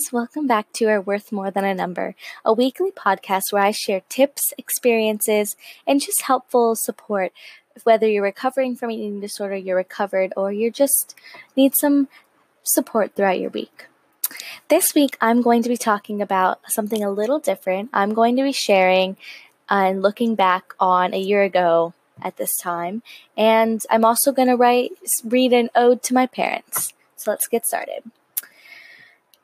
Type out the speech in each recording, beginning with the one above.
guys, welcome back to our Worth More Than a Number, a weekly podcast where I share tips, experiences, and just helpful support. Whether you're recovering from an eating disorder, you're recovered, or you just need some support throughout your week. This week, I'm going to be talking about something a little different. I'm going to be sharing and looking back on a year ago at this time, and I'm also going to write read an ode to my parents. So let's get started.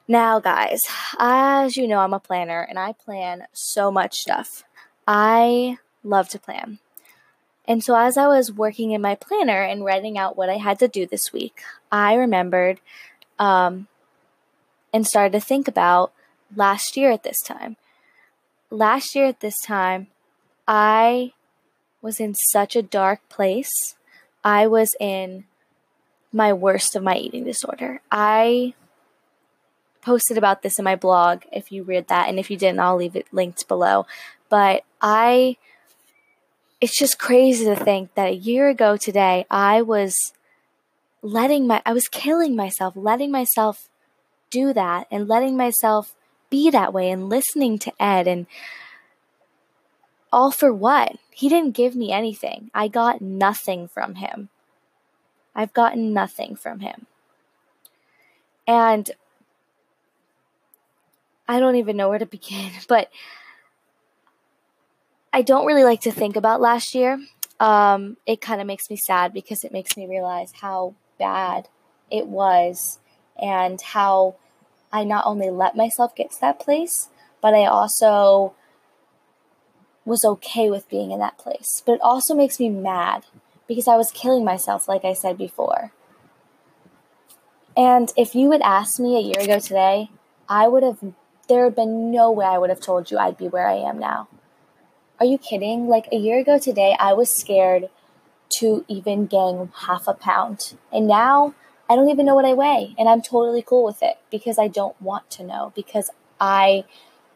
Now, guys, as you know, I'm a planner and I plan so much stuff. I love to plan. And so, as I was working in my planner and writing out what I had to do this week, I remembered um, and started to think about last year at this time. Last year at this time, I was in such a dark place. I was in my worst of my eating disorder. I posted about this in my blog if you read that. And if you didn't, I'll leave it linked below. But I, it's just crazy to think that a year ago today, I was letting my, I was killing myself, letting myself do that and letting myself be that way and listening to Ed and all for what? He didn't give me anything. I got nothing from him. I've gotten nothing from him. And I don't even know where to begin, but I don't really like to think about last year. Um, it kind of makes me sad because it makes me realize how bad it was and how I not only let myself get to that place, but I also was okay with being in that place. But it also makes me mad because I was killing myself, like I said before. And if you had asked me a year ago today, I would have there had been no way I would have told you I'd be where I am now. Are you kidding? Like a year ago today, I was scared to even gain half a pound. And now I don't even know what I weigh. And I'm totally cool with it because I don't want to know, because I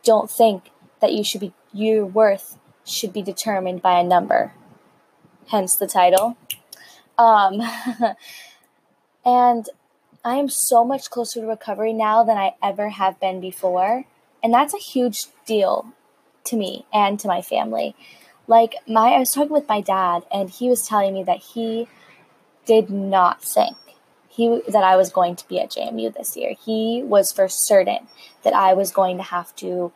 don't think that you should be, your worth should be determined by a number. Hence the title. Um, and I am so much closer to recovery now than I ever have been before. And that's a huge deal to me and to my family. Like my I was talking with my dad and he was telling me that he did not think he that I was going to be at JMU this year. He was for certain that I was going to have to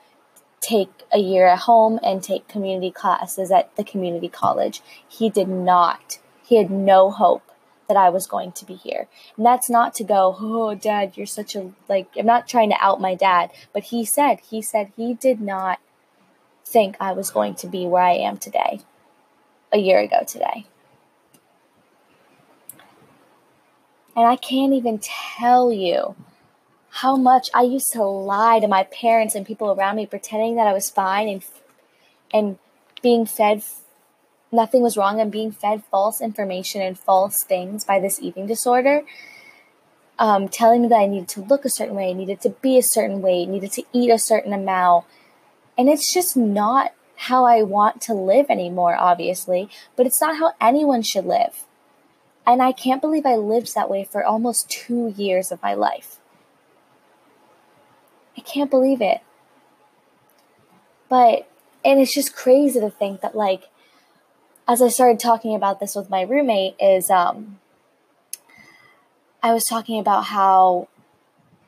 take a year at home and take community classes at the community college. He did not. He had no hope that I was going to be here. And that's not to go, oh, dad, you're such a, like, I'm not trying to out my dad, but he said, he said he did not think I was going to be where I am today, a year ago today. And I can't even tell you how much I used to lie to my parents and people around me, pretending that I was fine and and being fed nothing was wrong. I'm being fed false information and false things by this eating disorder. Um, telling me that I needed to look a certain way, needed to be a certain way, needed to eat a certain amount. And it's just not how I want to live anymore, obviously, but it's not how anyone should live. And I can't believe I lived that way for almost two years of my life. I can't believe it. But, and it's just crazy to think that, like, as I started talking about this with my roommate, is um, I was talking about how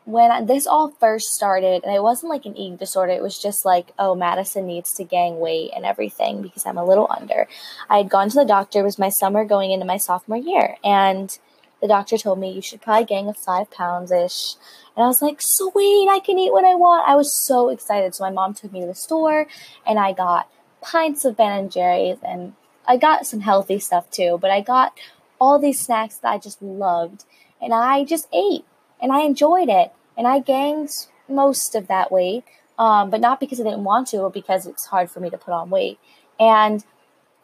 when this all first started, and it wasn't like an eating disorder, it was just like, oh, Madison needs to gain weight and everything because I'm a little under. I had gone to the doctor, it was my summer going into my sophomore year, and the doctor told me you should probably gain a five pounds ish. And I was like, sweet, I can eat what I want. I was so excited. So my mom took me to the store and I got pints of Ben and Jerry's and I got some healthy stuff too, but I got all these snacks that I just loved and I just ate and I enjoyed it and I gained most of that weight, um, but not because I didn't want to, but because it's hard for me to put on weight. And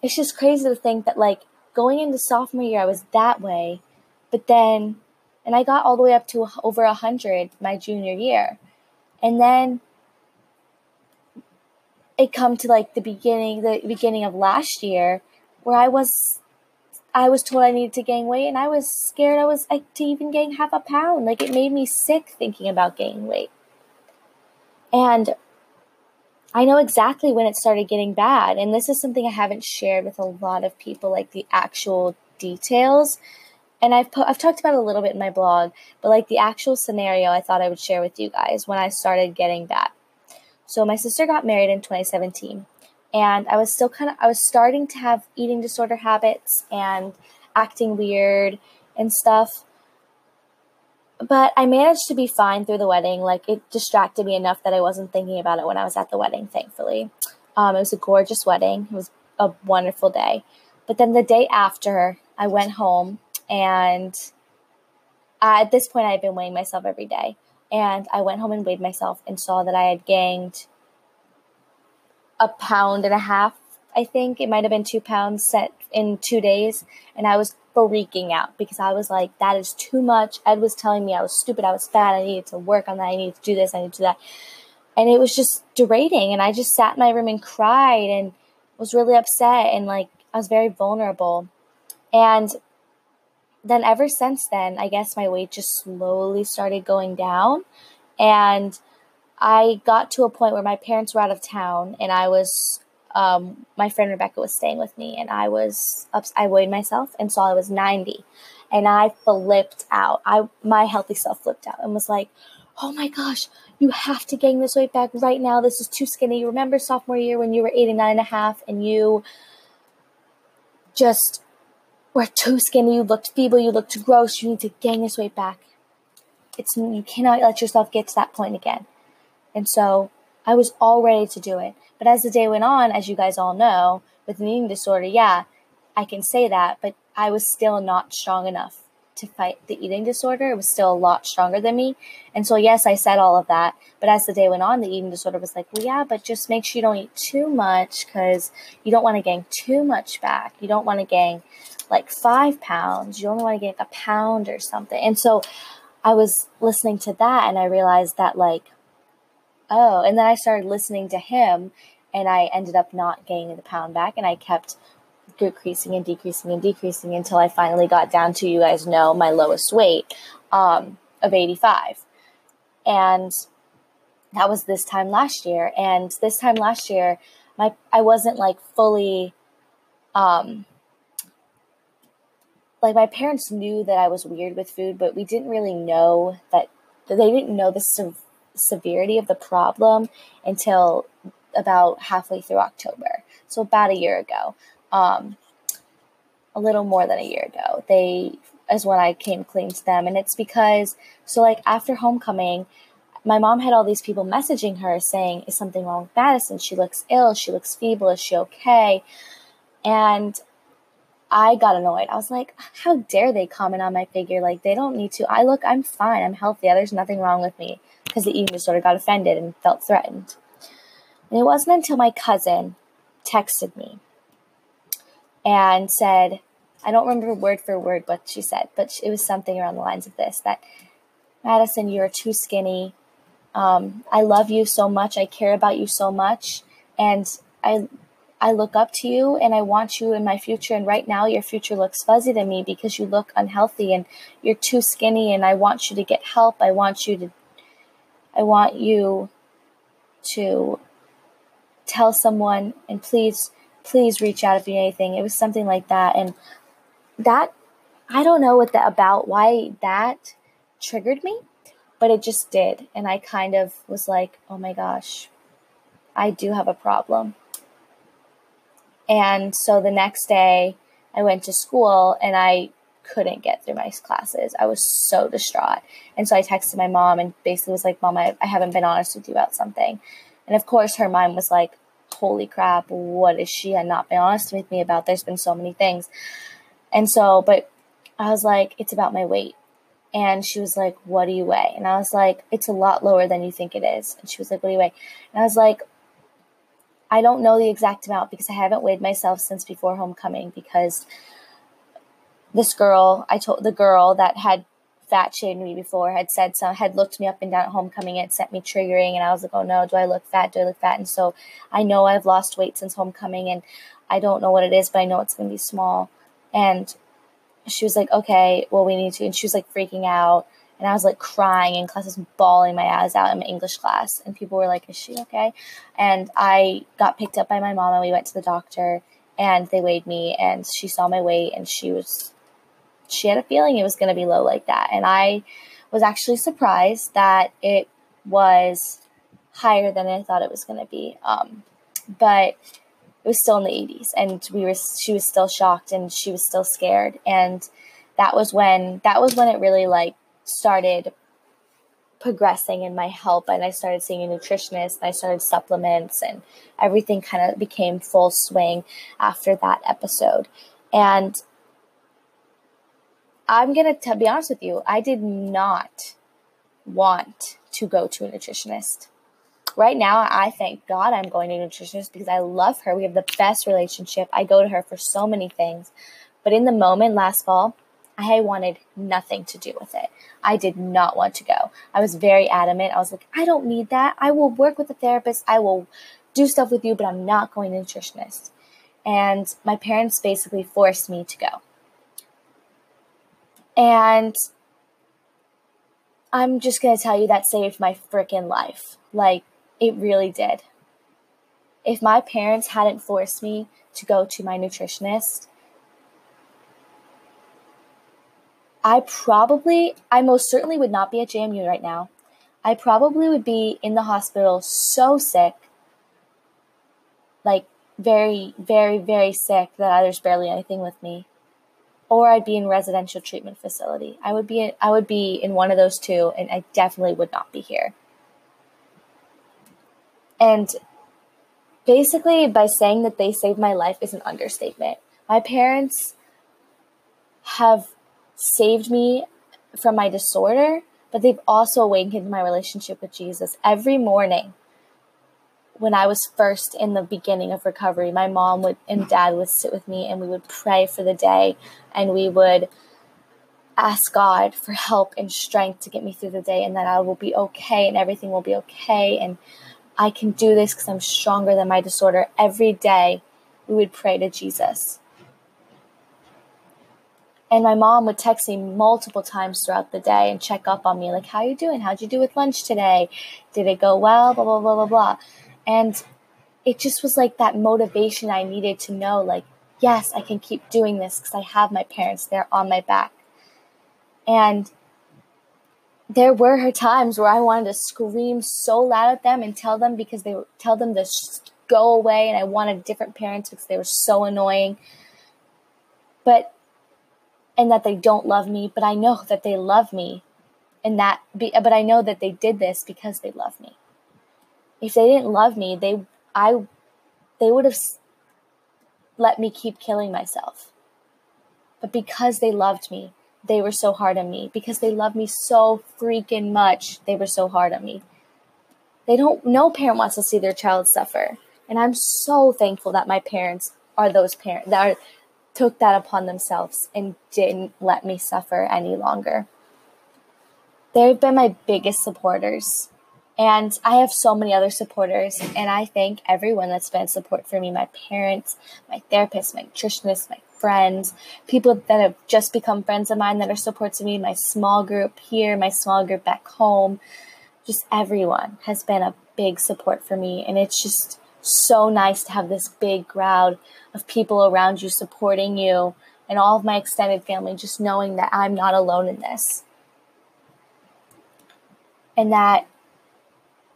it's just crazy to think that like going into sophomore year I was that way, but then and I got all the way up to over a hundred my junior year, and then it come to like the beginning the beginning of last year where I was I was told I needed to gain weight and I was scared I was like, to even gain half a pound. Like it made me sick thinking about gaining weight. And I know exactly when it started getting bad. And this is something I haven't shared with a lot of people, like the actual details. And I've, I've talked about a little bit in my blog, but like the actual scenario I thought I would share with you guys when I started getting bad. So my sister got married in 2017 and I was still kind of I was starting to have eating disorder habits and acting weird and stuff. But I managed to be fine through the wedding. Like it distracted me enough that I wasn't thinking about it when I was at the wedding, thankfully. Um, it was a gorgeous wedding. It was a wonderful day. But then the day after, I went home and at this point I had been weighing myself every day. And I went home and weighed myself and saw that I had gained a pound and a half. I think it might have been two pounds set in two days. And I was freaking out because I was like, that is too much. Ed was telling me I was stupid, I was fat, I needed to work on that, I needed to do this, I need to do that. And it was just derating. And I just sat in my room and cried and was really upset and like I was very vulnerable. And then ever since then, I guess my weight just slowly started going down. And I got to a point where my parents were out of town and I was um, my friend Rebecca was staying with me, and I was up, I weighed myself and saw I was 90, and I flipped out. I my healthy self flipped out and was like, "Oh my gosh, you have to gain this weight back right now. This is too skinny. Remember sophomore year when you were 89 and a half and you just were too skinny. You looked feeble. You looked gross. You need to gain this weight back. It's you cannot let yourself get to that point again." And so I was all ready to do it. But as the day went on, as you guys all know, with an eating disorder, yeah, I can say that, but I was still not strong enough to fight the eating disorder. It was still a lot stronger than me. And so, yes, I said all of that. But as the day went on, the eating disorder was like, well, yeah, but just make sure you don't eat too much because you don't want to gain too much back. You don't want to gain like five pounds. You only want to gain a pound or something. And so I was listening to that and I realized that, like, oh, and then I started listening to him and I ended up not gaining the pound back, and I kept decreasing and decreasing and decreasing until I finally got down to you guys know my lowest weight um, of 85, and that was this time last year. And this time last year, my I wasn't like fully, um, like my parents knew that I was weird with food, but we didn't really know that they didn't know the severity of the problem until about halfway through October. So about a year ago. Um, a little more than a year ago. They is when I came clean to them. And it's because so like after homecoming, my mom had all these people messaging her saying, Is something wrong with Madison? She looks ill, she looks feeble, is she okay? And I got annoyed. I was like, how dare they comment on my figure? Like, they don't need to. I look, I'm fine. I'm healthy. There's nothing wrong with me. Because the eating disorder got offended and felt threatened. And it wasn't until my cousin texted me and said, I don't remember word for word what she said, but it was something around the lines of this that Madison, you're too skinny. Um, I love you so much. I care about you so much. And I, I look up to you and I want you in my future. And right now, your future looks fuzzy to me because you look unhealthy and you're too skinny. And I want you to get help. I want you to, I want you to tell someone and please please reach out if you need anything it was something like that and that i don't know what that about why that triggered me but it just did and i kind of was like oh my gosh i do have a problem and so the next day i went to school and i couldn't get through my classes i was so distraught and so i texted my mom and basically was like mom i, I haven't been honest with you about something and of course, her mind was like, holy crap, what is she had not been honest with me about? There's been so many things. And so, but I was like, it's about my weight. And she was like, what do you weigh? And I was like, it's a lot lower than you think it is. And she was like, what do you weigh? And I was like, I don't know the exact amount because I haven't weighed myself since before homecoming because this girl, I told the girl that had fat shamed me before, had said so, had looked me up and down at homecoming and sent me triggering. And I was like, oh no, do I look fat? Do I look fat? And so I know I've lost weight since homecoming and I don't know what it is, but I know it's going to be small. And she was like, okay, well, we need to. And she was like freaking out. And I was like crying in class, I was bawling my eyes out in my English class. And people were like, Is she okay? And I got picked up by my mom and we went to the doctor and they weighed me and she saw my weight and she was, she had a feeling it was going to be low like that. And I was actually surprised that it was higher than I thought it was going to be. Um, but it was still in the 80s and we were she was still shocked and she was still scared and that was when that was when it really like started progressing in my health and I started seeing a nutritionist and I started supplements and everything kind of became full swing after that episode. And I'm going to be honest with you, I did not want to go to a nutritionist. Right now, I thank God I'm going to a nutritionist because I love her. We have the best relationship. I go to her for so many things. But in the moment last fall, I wanted nothing to do with it. I did not want to go. I was very adamant. I was like, I don't need that. I will work with a therapist. I will do stuff with you, but I'm not going to nutritionist. And my parents basically forced me to go. And I'm just going to tell you that saved my freaking life. Like, it really did. If my parents hadn't forced me to go to my nutritionist, I probably, I most certainly would not be at JMU right now. I probably would be in the hospital so sick, like very, very, very sick that there's barely anything with me. Or I'd be in residential treatment facility. I would be in, I would be in one of those two, and I definitely would not be here. And basically, by saying that they saved my life is an understatement. My parents have saved me from my disorder, but they've also awakened my relationship with Jesus. Every morning, when I was first in the beginning of recovery, my mom would and dad would sit with me and we would pray for the day and we would ask God for help and strength to get me through the day and that I will be okay and everything will be okay and I can do this because I'm stronger than my disorder. Every day we would pray to Jesus. And my mom would text me multiple times throughout the day and check up on me, like, how you doing? How'd you do with lunch today? Did it go well? Blah, blah, blah, blah, blah. And it just was like that motivation I needed to know, like, yes, I can keep doing this because I have my parents there on my back. And there were her times where I wanted to scream so loud at them and tell them because they were, tell them to go away and I wanted different parents because they were so annoying. But and that they don't love me, but I know that they love me. And that be, but I know that they did this because they love me. If they didn't love me, they I they would have let me keep killing myself. But because they loved me, they were so hard on me. Because they love me so freaking much, they were so hard on me. They don't no parent wants to see their child suffer. And I'm so thankful that my parents are those parents that are took that upon themselves and didn't let me suffer any longer. They've been my biggest supporters. And I have so many other supporters, and I thank everyone that's been support for me my parents, my therapist, my nutritionist, my friends, people that have just become friends of mine that are supporting me, my small group here, my small group back home. Just everyone has been a big support for me, and it's just so nice to have this big crowd of people around you supporting you and all of my extended family just knowing that I'm not alone in this. And that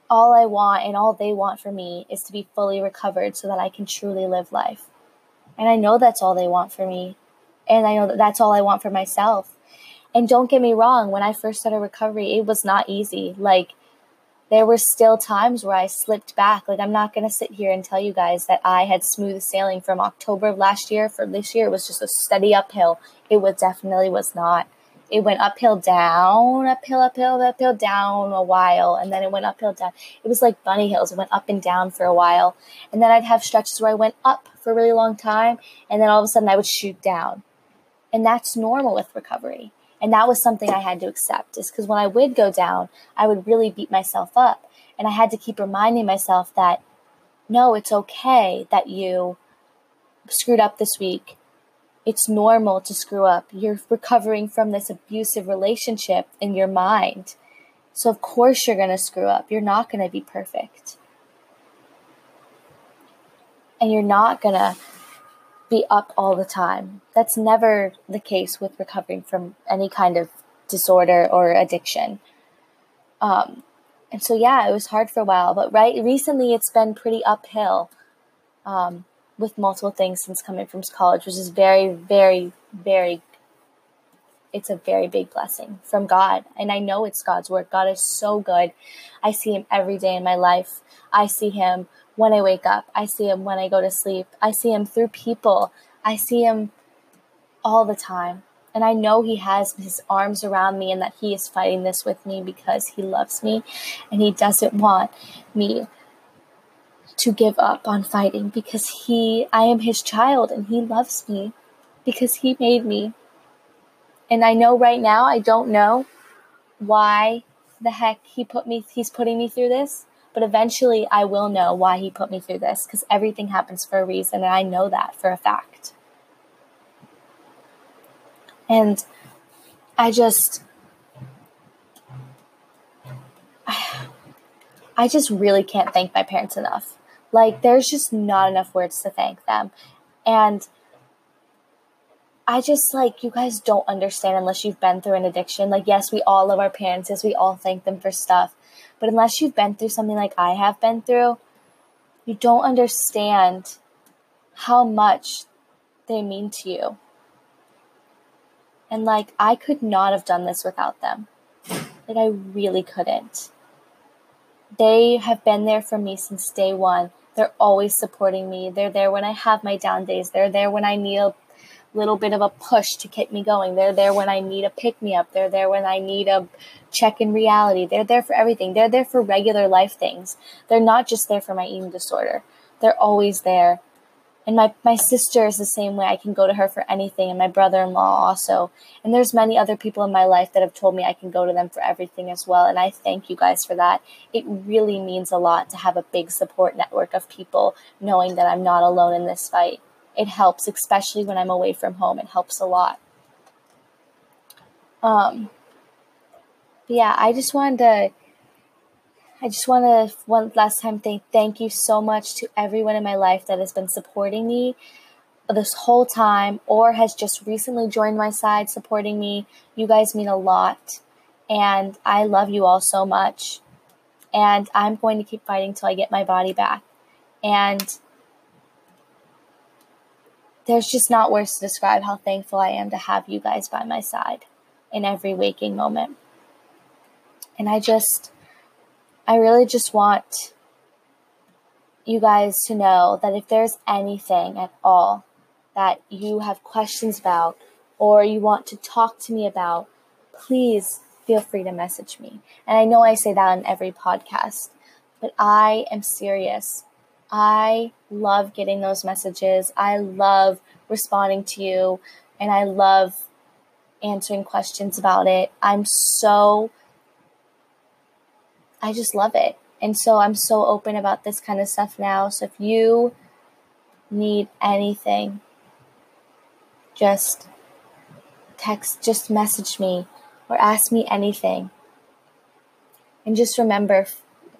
all I want and all they want for me is to be fully recovered so that I can truly live life. And I know that's all they want for me. And I know that that's all I want for myself. And don't get me wrong, when I first started recovery, it was not easy. Like, there were still times where I slipped back. Like, I'm not going to sit here and tell you guys that I had smooth sailing from October of last year. For this year, it was just a steady uphill. It was definitely was not. It went uphill, down, uphill, uphill, uphill, down a while, and then it went uphill, down. It was like bunny hills. It went up and down for a while. And then I'd have stretches where I went up for a really long time, and then all of a sudden I would shoot down. And that's normal with recovery. And that was something I had to accept, is because when I would go down, I would really beat myself up. And I had to keep reminding myself that no, it's okay that you screwed up this week. It's normal to screw up. You're recovering from this abusive relationship in your mind. So, of course, you're going to screw up. You're not going to be perfect. And you're not going to be up all the time. That's never the case with recovering from any kind of disorder or addiction. Um, and so, yeah, it was hard for a while, but right recently it's been pretty uphill um, with multiple things since coming from college, which is very, very, very. It's a very big blessing from God. And I know it's God's work. God is so good. I see Him every day in my life. I see Him when I wake up. I see Him when I go to sleep. I see Him through people. I see Him all the time. And I know He has His arms around me and that He is fighting this with me because He loves me and He doesn't want me to give up on fighting because He, I am His child and He loves me because He made me. And I know right now, I don't know why the heck He put me, He's putting me through this. But eventually, I will know why he put me through this because everything happens for a reason, and I know that for a fact. And I just, I just really can't thank my parents enough. Like, there's just not enough words to thank them. And I just like, you guys don't understand unless you've been through an addiction. Like, yes, we all love our parents, yes, we all thank them for stuff. But unless you've been through something like I have been through, you don't understand how much they mean to you. And like, I could not have done this without them. Like, I really couldn't. They have been there for me since day one. They're always supporting me. They're there when I have my down days. They're there when I need little bit of a push to get me going. They're there when I need a pick me up. They're there when I need a check in reality. They're there for everything. They're there for regular life things. They're not just there for my eating disorder. They're always there. And my, my sister is the same way. I can go to her for anything, and my brother in law also. And there's many other people in my life that have told me I can go to them for everything as well. And I thank you guys for that. It really means a lot to have a big support network of people knowing that I'm not alone in this fight. It helps, especially when I'm away from home. It helps a lot. Um, yeah, I just wanted to I just want to one last time thank thank you so much to everyone in my life that has been supporting me this whole time or has just recently joined my side supporting me. You guys mean a lot and I love you all so much. And I'm going to keep fighting till I get my body back. And there's just not words to describe how thankful I am to have you guys by my side in every waking moment. And I just I really just want you guys to know that if there's anything at all that you have questions about or you want to talk to me about, please feel free to message me. And I know I say that on every podcast, but I am serious. I love getting those messages. I love responding to you and I love answering questions about it. I'm so I just love it. And so I'm so open about this kind of stuff now. So if you need anything, just text, just message me or ask me anything. And just remember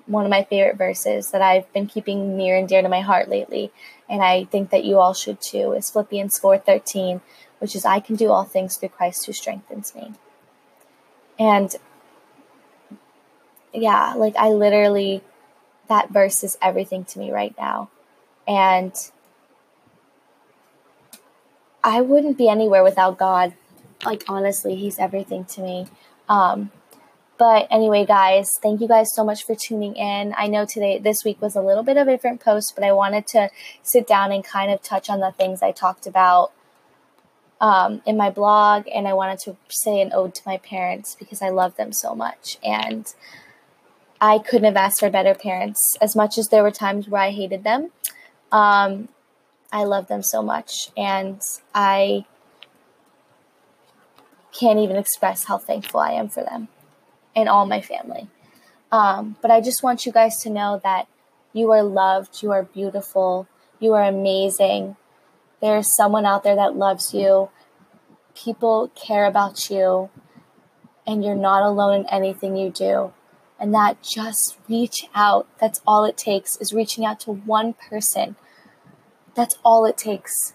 one of my favorite verses that I've been keeping near and dear to my heart lately, and I think that you all should too, is Philippians 4:13, which is I can do all things through Christ who strengthens me. And yeah, like I literally, that verse is everything to me right now. And I wouldn't be anywhere without God. Like, honestly, He's everything to me. Um, but anyway, guys, thank you guys so much for tuning in. I know today, this week was a little bit of a different post, but I wanted to sit down and kind of touch on the things I talked about um, in my blog. And I wanted to say an ode to my parents because I love them so much. And I couldn't have asked for better parents. As much as there were times where I hated them, um, I love them so much, and I can't even express how thankful I am for them and all my family. Um, but I just want you guys to know that you are loved, you are beautiful, you are amazing, There's someone out there that loves you. People care about you, and you're not alone in anything you do. And that just reach out. That's all it takes is reaching out to one person. That's all it takes.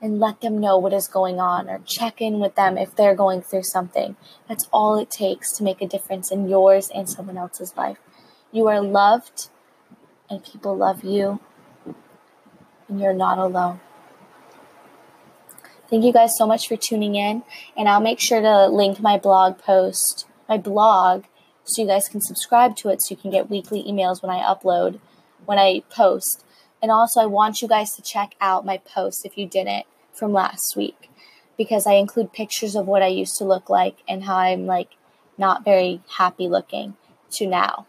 And let them know what is going on or check in with them if they're going through something. That's all it takes to make a difference in yours and someone else's life. You are loved and people love you and you're not alone. Thank you guys so much for tuning in, and I'll make sure to link my blog post, my blog, so you guys can subscribe to it so you can get weekly emails when I upload, when I post. And also, I want you guys to check out my post if you didn't from last week because I include pictures of what I used to look like and how I'm like not very happy looking to now.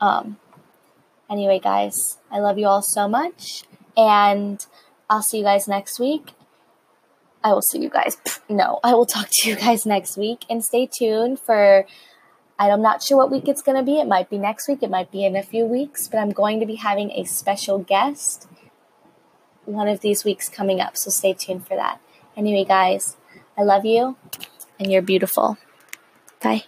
Um, anyway, guys, I love you all so much, and I'll see you guys next week. I will see you guys. No, I will talk to you guys next week, and stay tuned for I'm not sure what week it's going to be. It might be next week, it might be in a few weeks, but I'm going to be having a special guest one of these weeks coming up. So stay tuned for that. Anyway, guys, I love you and you're beautiful. Bye.